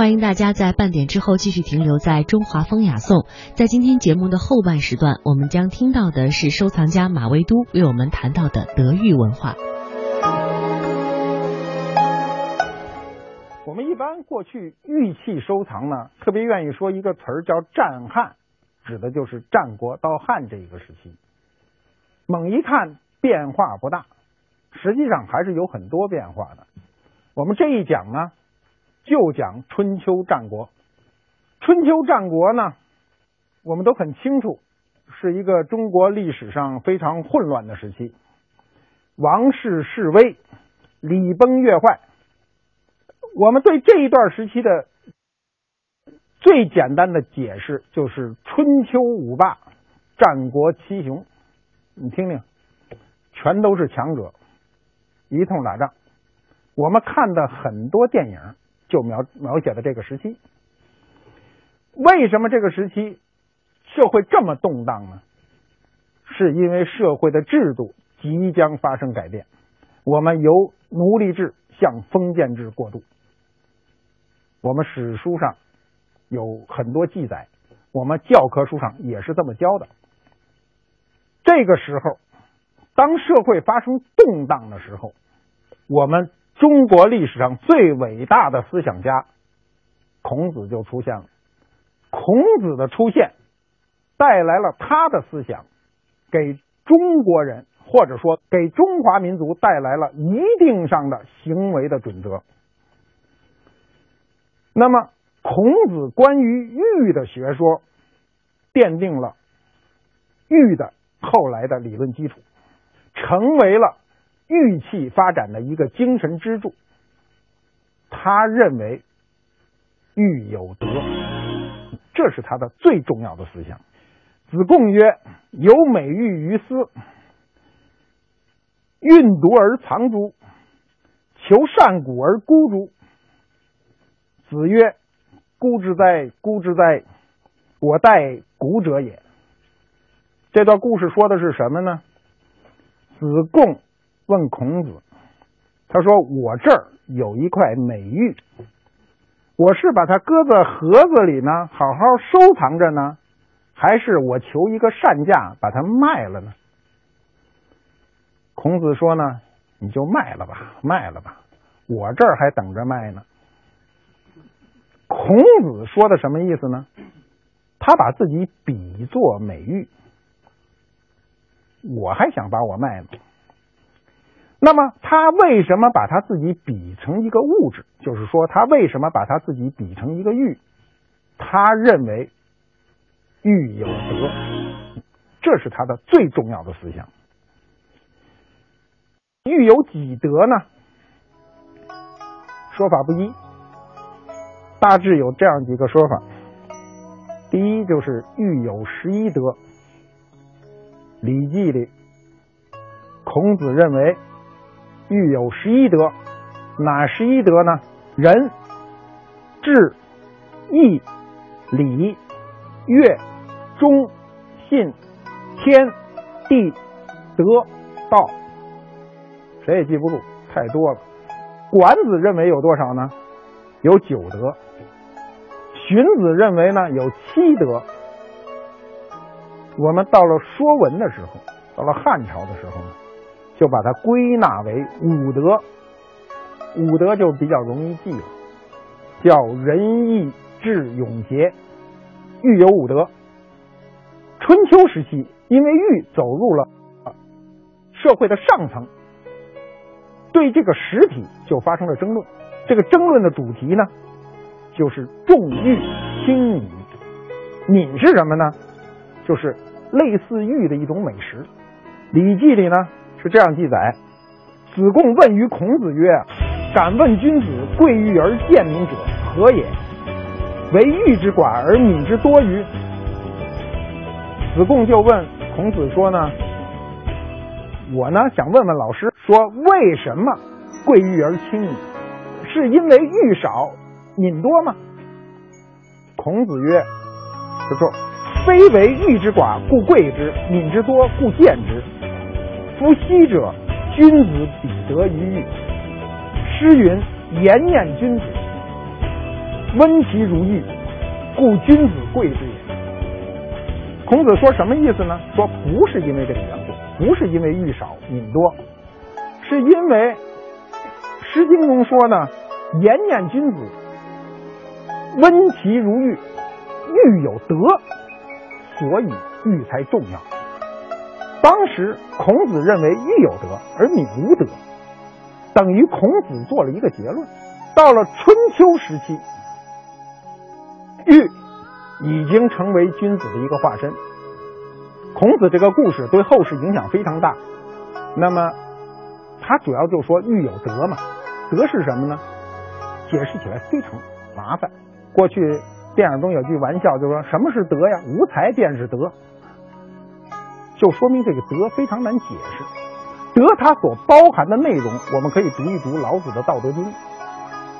欢迎大家在半点之后继续停留在中华风雅颂。在今天节目的后半时段，我们将听到的是收藏家马未都为我们谈到的德育文化。我们一般过去玉器收藏呢，特别愿意说一个词儿叫“战汉”，指的就是战国到汉这一个时期。猛一看变化不大，实际上还是有很多变化的。我们这一讲呢，就讲春秋战国。春秋战国呢，我们都很清楚，是一个中国历史上非常混乱的时期，王室式微，礼崩乐坏。我们对这一段时期的最简单的解释，就是春秋五霸，战国七雄。你听听，全都是强者，一通打仗。我们看的很多电影就描描写的这个时期。为什么这个时期社会这么动荡呢？是因为社会的制度即将发生改变，我们由奴隶制向封建制过渡。我们史书上有很多记载，我们教科书上也是这么教的。这个时候，当社会发生动荡的时候，我们中国历史上最伟大的思想家孔子就出现了。孔子的出现带来了他的思想，给中国人或者说给中华民族带来了一定上的行为的准则。那么，孔子关于玉的学说，奠定了玉的后来的理论基础，成为了玉器发展的一个精神支柱。他认为玉有德，这是他的最重要的思想。子贡曰：“有美玉于斯，运毒而藏诸？求善古而孤诸？”子曰：“孤之哉，孤之哉！我待古者也。”这段故事说的是什么呢？子贡问孔子：“他说我这儿有一块美玉，我是把它搁在盒子里呢，好好收藏着呢，还是我求一个善价把它卖了呢？”孔子说：“呢，你就卖了吧，卖了吧，我这儿还等着卖呢。”孔子说的什么意思呢？他把自己比作美玉，我还想把我卖了。那么他为什么把他自己比成一个物质？就是说，他为什么把他自己比成一个玉？他认为玉有德，这是他的最重要的思想。玉有几德呢？说法不一。大致有这样几个说法：第一，就是玉有十一德，《礼记》里，孔子认为玉有十一德，哪十一德呢？仁、智、义、礼、乐、忠、信、天、地、德、道。谁也记不住，太多了。管子认为有多少呢？有九德。荀子认为呢有七德，我们到了《说文》的时候，到了汉朝的时候呢，就把它归纳为五德。五德就比较容易记了，叫仁义智勇节。玉有五德。春秋时期，因为玉走入了社会的上层，对这个实体就发生了争论。这个争论的主题呢？就是重玉轻米，米是什么呢？就是类似玉的一种美食。《礼记》里呢是这样记载：子贡问于孔子曰：“敢问君子，贵玉而贱民者何也？为玉之寡而敏之多于？”子贡就问孔子说呢：“我呢想问问老师，说为什么贵玉而轻米？是因为玉少？”敏多吗？孔子曰：“他说，非为玉之寡故贵之，敏之多故贱之。夫昔者，君子比德于玉。诗云：‘言念君子。’温其如玉，故君子贵之也。孔子说什么意思呢？说不是因为这个缘故，不是因为玉少敏多，是因为《诗经》中说呢，颜念君子，温其如玉，玉有德，所以玉才重要。当时孔子认为玉有德，而敏无德，等于孔子做了一个结论。到了春秋时期，玉已经成为君子的一个化身。孔子这个故事对后世影响非常大。那么，他主要就说玉有德嘛，德是什么呢？解释起来非常麻烦。过去电影中有句玩笑，就说什么是德呀？无才便是德，就说明这个德非常难解释。德它所包含的内容，我们可以读一读老子的《道德经》。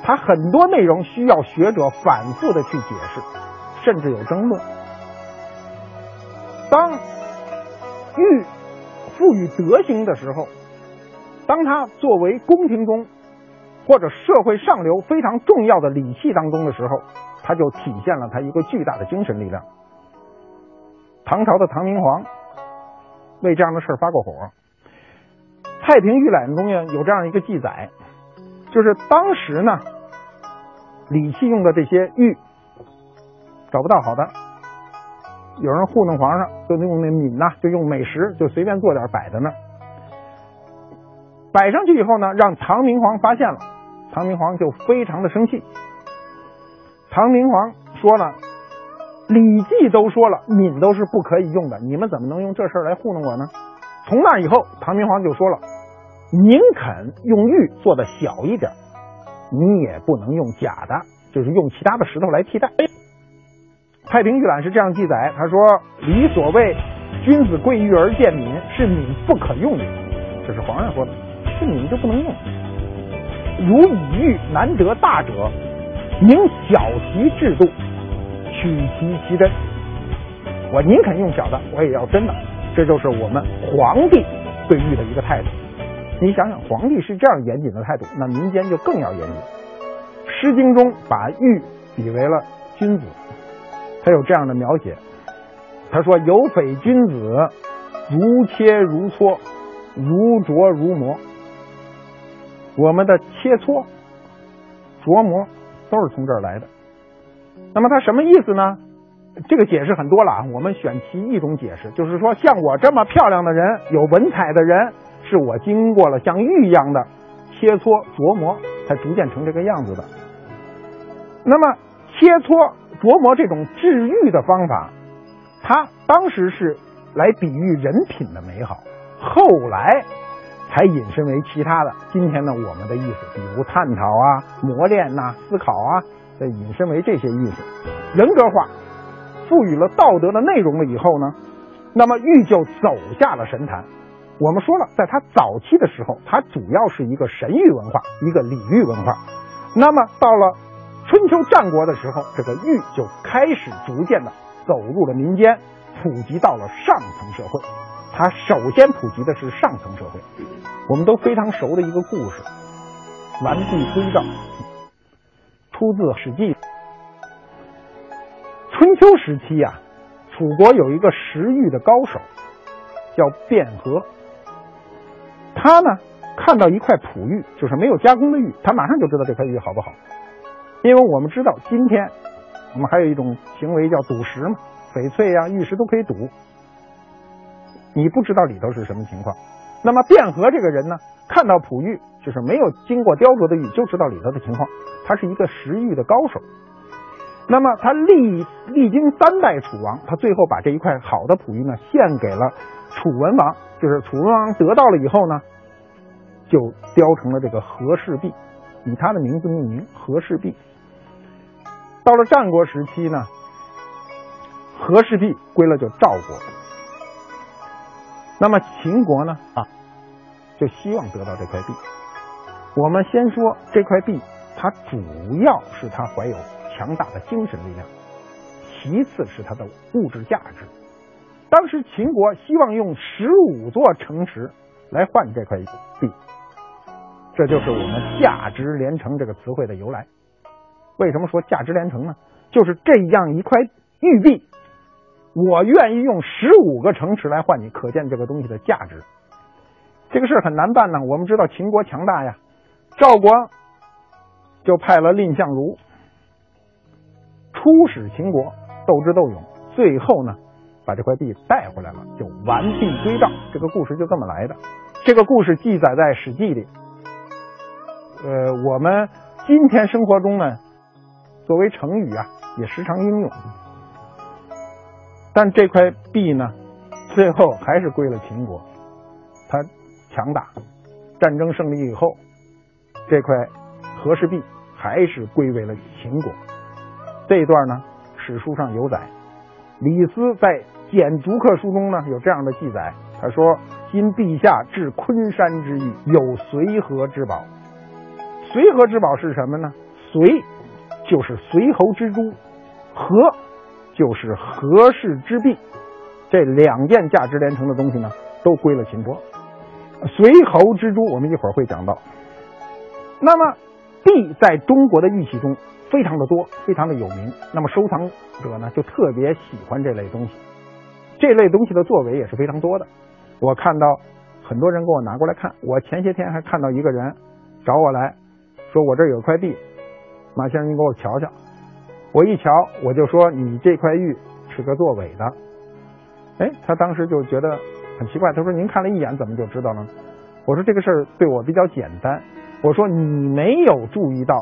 它很多内容需要学者反复的去解释，甚至有争论。当玉赋予德行的时候，当它作为宫廷中或者社会上流非常重要的礼器当中的时候，它就体现了它一个巨大的精神力量。唐朝的唐明皇为这样的事发过火，《太平御览》中呀有这样一个记载。就是当时呢，礼器用的这些玉找不到好的，有人糊弄皇上，就用那皿呐，就用美食，就随便做点摆在那儿。摆上去以后呢，让唐明皇发现了，唐明皇就非常的生气。唐明皇说了，《礼记》都说了，敏都是不可以用的，你们怎么能用这事儿来糊弄我呢？从那以后，唐明皇就说了。宁肯用玉做的小一点，你也不能用假的，就是用其他的石头来替代。《太平御览》是这样记载，他说：“礼所谓君子贵玉而贱敏，是敏不可用也。”这是皇上说的，这敏就不能用。如以玉难得大者，宁小其制度，取其其真。我宁肯用小的，我也要真的。这就是我们皇帝对玉的一个态度。你想想，皇帝是这样严谨的态度，那民间就更要严谨。《诗经》中把玉比为了君子，他有这样的描写。他说：“有匪君子，如切如磋，如琢如磨。”我们的切磋、琢磨都是从这儿来的。那么他什么意思呢？这个解释很多了啊，我们选其一种解释，就是说，像我这么漂亮的人，有文采的人。是我经过了像玉一样的切磋琢磨，才逐渐成这个样子的。那么切磋琢磨这种治愈的方法，它当时是来比喻人品的美好，后来才引申为其他的。今天呢，我们的意思，比如探讨啊、磨练呐、思考啊，再引申为这些意思。人格化，赋予了道德的内容了以后呢，那么玉就走下了神坛。我们说了，在它早期的时候，它主要是一个神域文化，一个礼遇文化。那么到了春秋战国的时候，这个玉就开始逐渐的走入了民间，普及到了上层社会。它首先普及的是上层社会。我们都非常熟的一个故事，《完璧归赵》，出自《史记》。春秋时期呀，楚国有一个食玉的高手，叫卞和。他呢，看到一块璞玉，就是没有加工的玉，他马上就知道这块玉好不好。因为我们知道，今天我们还有一种行为叫赌石嘛，翡翠呀、玉石都可以赌。你不知道里头是什么情况。那么卞和这个人呢，看到璞玉，就是没有经过雕琢的玉，就知道里头的情况。他是一个识玉的高手。那么他历历经三代楚王，他最后把这一块好的璞玉呢，献给了。楚文王就是楚文王得到了以后呢，就雕成了这个和氏璧，以他的名字命名和氏璧。到了战国时期呢，和氏璧归了就赵国。那么秦国呢啊，就希望得到这块璧。我们先说这块璧，它主要是它怀有强大的精神力量，其次是它的物质价值。当时秦国希望用十五座城池来换这块璧，这就是我们“价值连城”这个词汇的由来。为什么说价值连城呢？就是这样一块玉璧，我愿意用十五个城池来换你，可见这个东西的价值。这个事儿很难办呢。我们知道秦国强大呀，赵国就派了蔺相如出使秦国，斗智斗勇，最后呢把这块地带回来了，就完璧归赵。这个故事就这么来的。这个故事记载在《史记》里。呃，我们今天生活中呢，作为成语啊，也时常应用。但这块璧呢，最后还是归了秦国。强大，战争胜利以后，这块和氏璧还是归为了秦国。这一段呢，史书上有载。李斯在《简逐客书》中呢有这样的记载，他说：“今陛下至昆山之域，有随和之宝。随和之宝是什么呢？随就是随侯之珠，和就是和氏之璧。这两件价值连城的东西呢，都归了秦国。”随侯之珠，我们一会儿会讲到。那么，璧在中国的玉器中非常的多，非常的有名。那么，收藏者呢就特别喜欢这类东西。这类东西的作为也是非常多的。我看到很多人给我拿过来看。我前些天还看到一个人找我来说：“我这有块璧，马先生，您给我瞧瞧。”我一瞧，我就说：“你这块玉是个作伪的。”哎，他当时就觉得。很奇怪，他说：“您看了一眼，怎么就知道了？”我说：“这个事儿对我比较简单。”我说：“你没有注意到，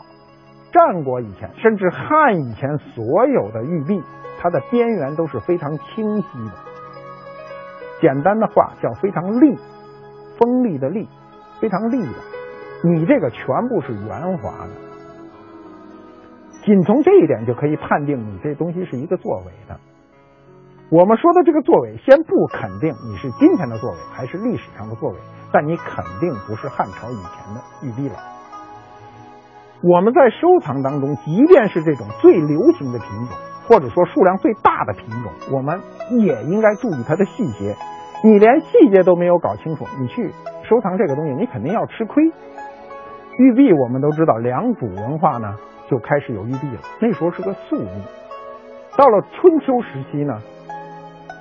战国以前，甚至汉以前，所有的玉璧，它的边缘都是非常清晰的。简单的话叫非常利，锋利的利，非常利的。你这个全部是圆滑的，仅从这一点就可以判定你这东西是一个作伪的。”我们说的这个作为，先不肯定你是今天的作为还是历史上的作为，但你肯定不是汉朝以前的玉璧了。我们在收藏当中，即便是这种最流行的品种，或者说数量最大的品种，我们也应该注意它的细节。你连细节都没有搞清楚，你去收藏这个东西，你肯定要吃亏。玉璧我们都知道，良渚文化呢就开始有玉璧了，那时候是个素璧。到了春秋时期呢。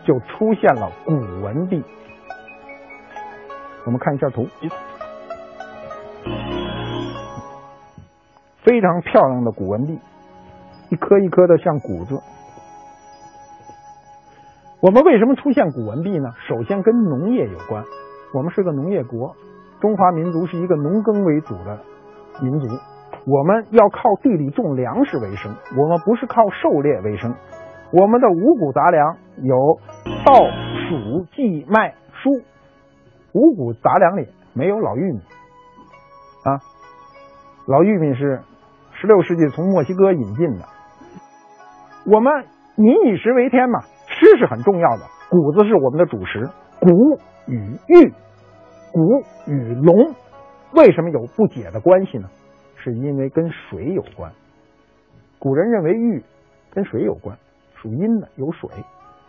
就出现了古文璧。我们看一下图，非常漂亮的古文璧，一颗一颗的像谷子。我们为什么出现古文璧呢？首先跟农业有关，我们是个农业国，中华民族是一个农耕为主的民族，我们要靠地里种粮食为生，我们不是靠狩猎为生。我们的五谷杂粮有稻、黍、稷、麦、菽。五谷杂粮里没有老玉米啊，老玉米是十六世纪从墨西哥引进的。我们民以食为天嘛，吃是很重要的，谷子是我们的主食。谷与玉，谷与龙为什么有不解的关系呢？是因为跟水有关。古人认为玉跟水有关。属阴的有水，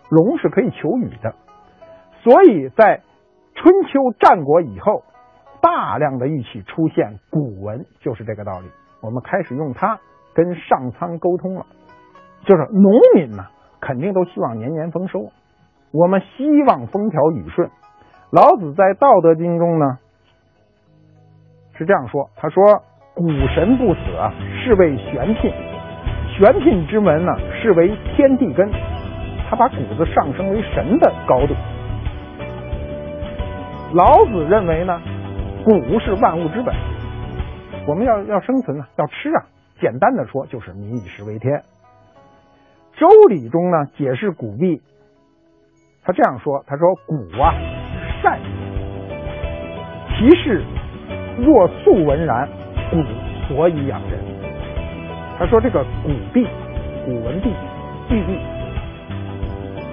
龙是可以求雨的，所以在春秋战国以后，大量的玉器出现古文，就是这个道理。我们开始用它跟上苍沟通了，就是农民呢，肯定都希望年年丰收，我们希望风调雨顺。老子在《道德经》中呢是这样说：“他说，古神不死，是谓玄牝。”玄牝之门呢，是为天地根，他把谷子上升为神的高度。老子认为呢，谷是万物之本，我们要要生存啊，要吃啊。简单的说，就是民以食为天。周礼中呢，解释谷璧，他这样说：他说谷啊，善其事若素文然，谷所以养人。他说：“这个古币、古文帝、玉璧，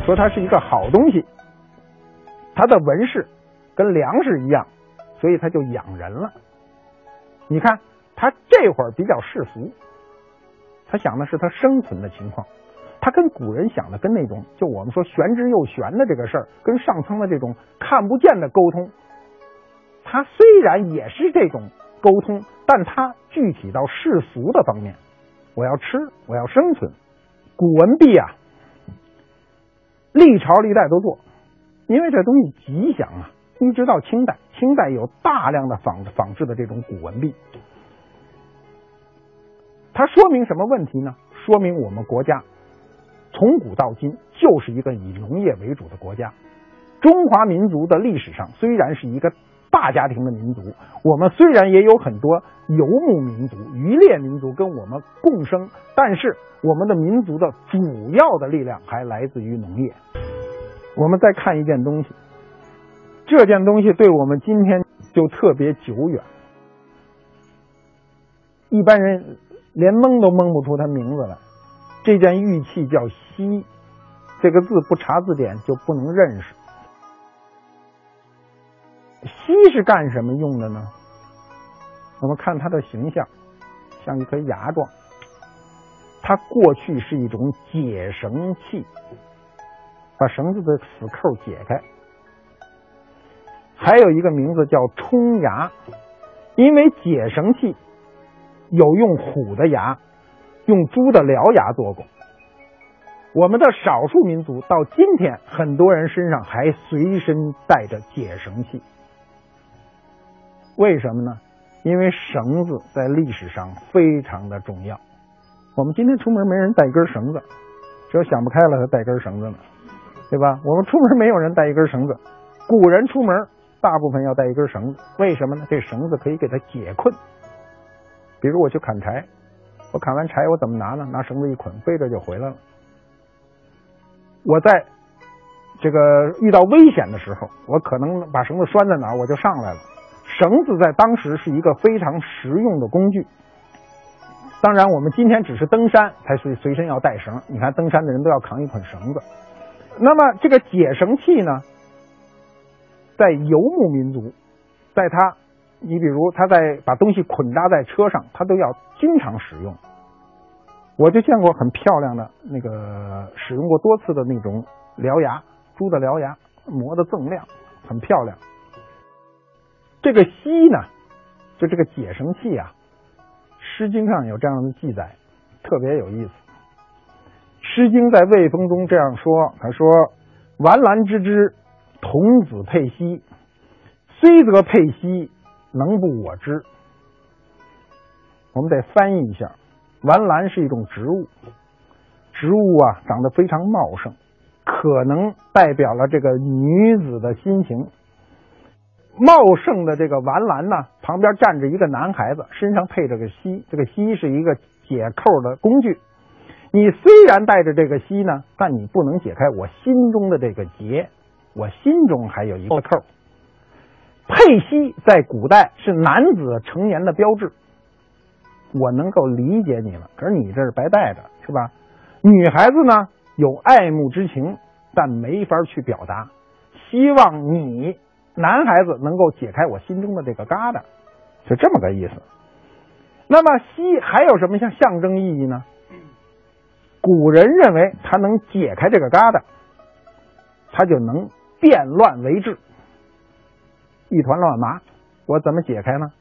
说它是一个好东西，它的纹饰跟粮食一样，所以它就养人了。你看，他这会儿比较世俗，他想的是他生存的情况，他跟古人想的跟那种就我们说玄之又玄的这个事儿，跟上苍的这种看不见的沟通，他虽然也是这种沟通，但他具体到世俗的方面。”我要吃，我要生存。古文币啊，历朝历代都做，因为这东西吉祥啊。一直到清代，清代有大量的仿仿制的这种古文币，它说明什么问题呢？说明我们国家从古到今就是一个以农业为主的国家。中华民族的历史上虽然是一个大家庭的民族，我们虽然也有很多游牧民族、渔猎民族跟我们共生，但是我们的民族的主要的力量还来自于农业。我们再看一件东西。这件东西对我们今天就特别久远，一般人连蒙都蒙不出它名字来。这件玉器叫锡，这个字不查字典就不能认识。锡是干什么用的呢？我们看它的形象，像一颗牙状。它过去是一种解绳器，把绳子的死扣解开。还有一个名字叫冲牙，因为解绳器有用虎的牙，用猪的獠牙做过。我们的少数民族到今天，很多人身上还随身带着解绳器。为什么呢？因为绳子在历史上非常的重要。我们今天出门没人带一根绳子，只有想不开了才带根绳子呢，对吧？我们出门没有人带一根绳子，古人出门。大部分要带一根绳子，为什么呢？这绳子可以给他解困。比如我去砍柴，我砍完柴我怎么拿呢？拿绳子一捆，背着就回来了。我在这个遇到危险的时候，我可能把绳子拴在哪儿，我就上来了。绳子在当时是一个非常实用的工具。当然，我们今天只是登山才随随身要带绳。你看，登山的人都要扛一捆绳子。那么这个解绳器呢？在游牧民族，在他，你比如他在把东西捆扎在车上，他都要经常使用。我就见过很漂亮的那个使用过多次的那种獠牙，猪的獠牙磨的锃亮，很漂亮。这个锡呢，就这个解绳器啊，《诗经》上有这样的记载，特别有意思。《诗经》在魏风中这样说：“他说，完兰之之。”童子佩兮，虽则佩兮，能不我知？我们得翻译一下。完兰是一种植物，植物啊长得非常茂盛，可能代表了这个女子的心情。茂盛的这个完兰呢，旁边站着一个男孩子，身上配着个锡，这个锡是一个解扣的工具。你虽然带着这个锡呢，但你不能解开我心中的这个结。我心中还有一个扣，佩膝在古代是男子成年的标志。我能够理解你了，可是你这是白带着，是吧？女孩子呢有爱慕之情，但没法去表达。希望你男孩子能够解开我心中的这个疙瘩，就这么个意思。那么西还有什么像象征意义呢？古人认为他能解开这个疙瘩，他就能。变乱为治，一团乱麻，我怎么解开呢？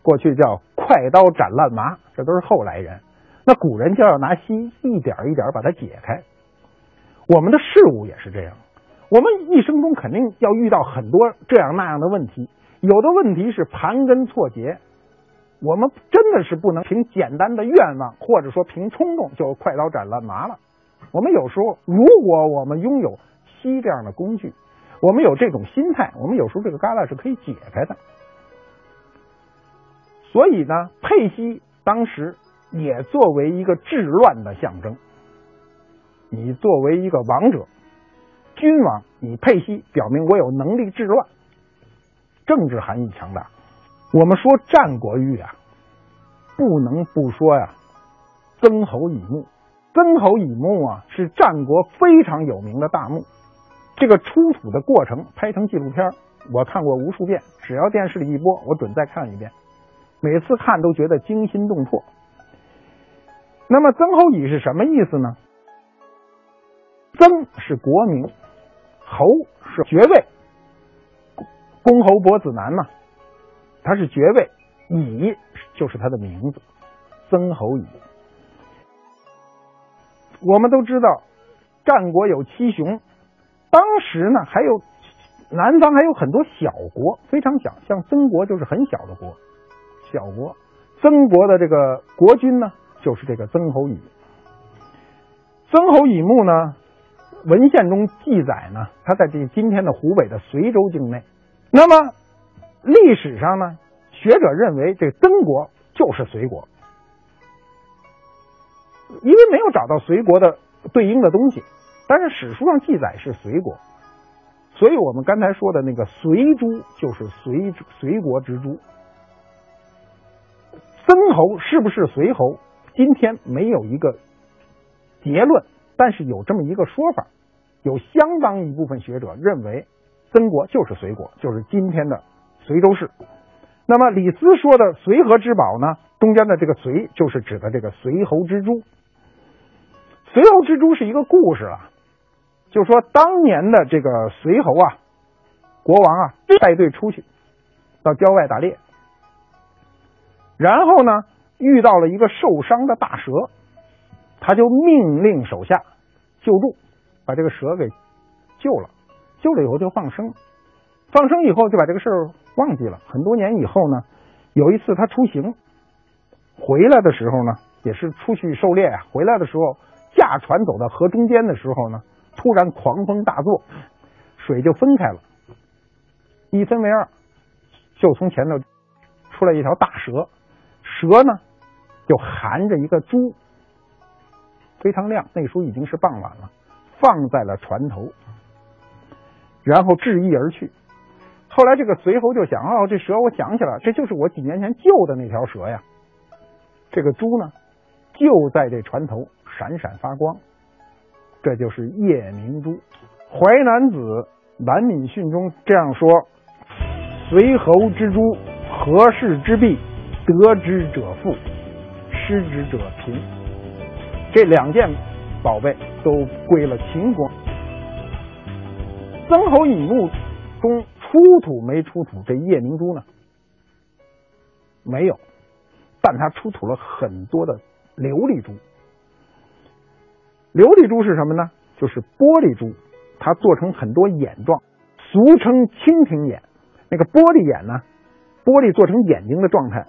过去叫快刀斩乱麻，这都是后来人。那古人就要拿西一点一点把它解开。我们的事物也是这样，我们一生中肯定要遇到很多这样那样的问题，有的问题是盘根错节，我们真的是不能凭简单的愿望或者说凭冲动就快刀斩乱麻了。我们有时候，如果我们拥有西这样的工具。我们有这种心态，我们有时候这个疙瘩是可以解开的。所以呢，佩西当时也作为一个治乱的象征。你作为一个王者、君王，你佩西表明我有能力治乱，政治含义强大。我们说战国玉啊，不能不说呀，曾侯乙墓。曾侯乙墓啊，是战国非常有名的大墓。这个出土的过程拍成纪录片，我看过无数遍。只要电视里一播，我准再看一遍。每次看都觉得惊心动魄。那么曾侯乙是什么意思呢？曾是国名，侯是爵位，公侯伯子男嘛，他是爵位，乙就是他的名字，曾侯乙。我们都知道，战国有七雄，当时呢还有南方还有很多小国，非常小，像曾国就是很小的国，小国。曾国的这个国君呢，就是这个曾侯乙。曾侯乙墓呢，文献中记载呢，他在这今天的湖北的随州境内。那么历史上呢，学者认为这曾国就是隋国，因为没有找到隋国的对应的东西，但是史书上记载是隋国，所以我们刚才说的那个隋诸就是隋隋国之诸。曾侯是不是随侯？今天没有一个结论，但是有这么一个说法，有相当一部分学者认为曾国就是隋国，就是今天的随州市。那么李斯说的“随和之宝”呢？中间的这个“随”就是指的这个随侯之珠。随侯之珠是一个故事啊，就说当年的这个随侯啊，国王啊带队出去到郊外打猎。然后呢，遇到了一个受伤的大蛇，他就命令手下救助，把这个蛇给救了。救了以后就放生，放生以后就把这个事儿忘记了。很多年以后呢，有一次他出行回来的时候呢，也是出去狩猎啊。回来的时候驾船走到河中间的时候呢，突然狂风大作，水就分开了，一分为二，就从前头出来一条大蛇。蛇呢，就含着一个珠，非常亮。那时候已经是傍晚了，放在了船头，然后掷翼而去。后来这个随侯就想：哦，这蛇我想起来，这就是我几年前救的那条蛇呀。这个珠呢，就在这船头闪闪发光，这就是夜明珠。《淮南子·南敏训》中这样说：“随侯之珠，何氏之璧。”得之者富，失之者贫。这两件宝贝都归了秦国。曾侯乙墓中出土没出土这夜明珠呢？没有，但它出土了很多的琉璃珠。琉璃珠是什么呢？就是玻璃珠，它做成很多眼状，俗称蜻蜓眼。那个玻璃眼呢，玻璃做成眼睛的状态。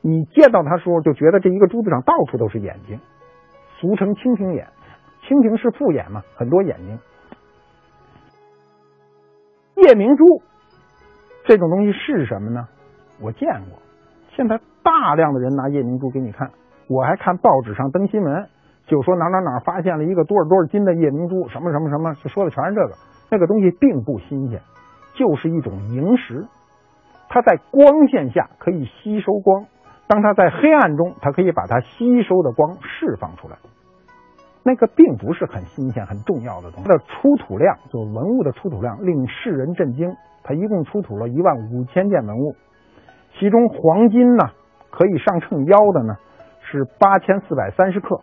你见到它时候，就觉得这一个珠子上到处都是眼睛，俗称蜻蜓眼。蜻蜓是复眼嘛，很多眼睛。夜明珠这种东西是什么呢？我见过，现在大量的人拿夜明珠给你看。我还看报纸上登新闻，就说哪哪哪发现了一个多少多少斤的夜明珠，什么什么什么，就说的全是这个。那个东西并不新鲜，就是一种萤石，它在光线下可以吸收光。当它在黑暗中，它可以把它吸收的光释放出来。那个并不是很新鲜、很重要的东西。它的出土量，就文物的出土量，令世人震惊。它一共出土了一万五千件文物，其中黄金呢，可以上秤腰的呢，是八千四百三十克。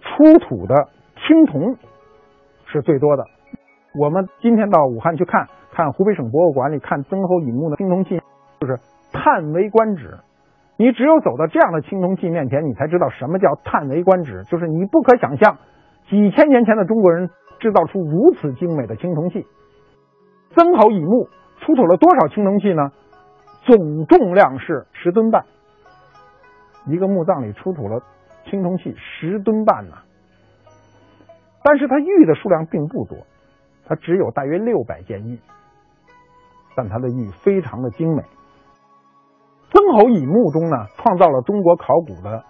出土的青铜是最多的。我们今天到武汉去看看湖北省博物馆里看曾侯乙墓的青铜器，就是叹为观止。你只有走到这样的青铜器面前，你才知道什么叫叹为观止。就是你不可想象，几千年前的中国人制造出如此精美的青铜器。曾侯乙墓出土了多少青铜器呢？总重量是十吨半。一个墓葬里出土了青铜器十吨半呢。但是它玉的数量并不多，它只有大约六百件玉，但它的玉非常的精美。曾侯乙墓中呢，创造了中国考古的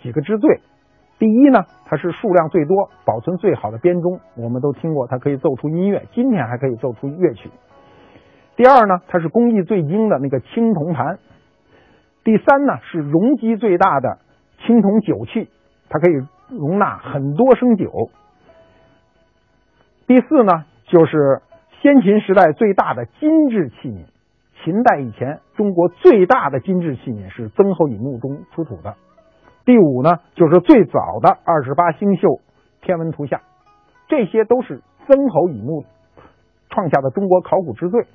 几个之最。第一呢，它是数量最多、保存最好的编钟，我们都听过，它可以奏出音乐，今天还可以奏出乐曲。第二呢，它是工艺最精的那个青铜盘。第三呢，是容积最大的青铜酒器，它可以容纳很多升酒。第四呢，就是先秦时代最大的金制器皿。秦代以前，中国最大的金制器皿是曾侯乙墓中出土的。第五呢，就是最早的二十八星宿天文图像，这些都是曾侯乙墓创下的中国考古之最。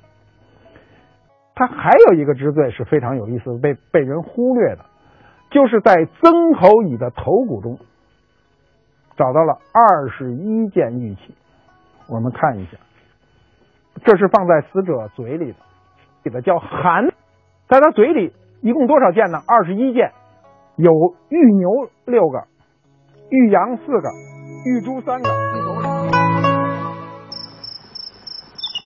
它还有一个之最是非常有意思，被被人忽略的，就是在曾侯乙的头骨中找到了二十一件玉器。我们看一下，这是放在死者嘴里的，给他叫寒，在他嘴里一共多少件呢？二十一件，有玉牛六个，玉羊四个，玉猪三，个。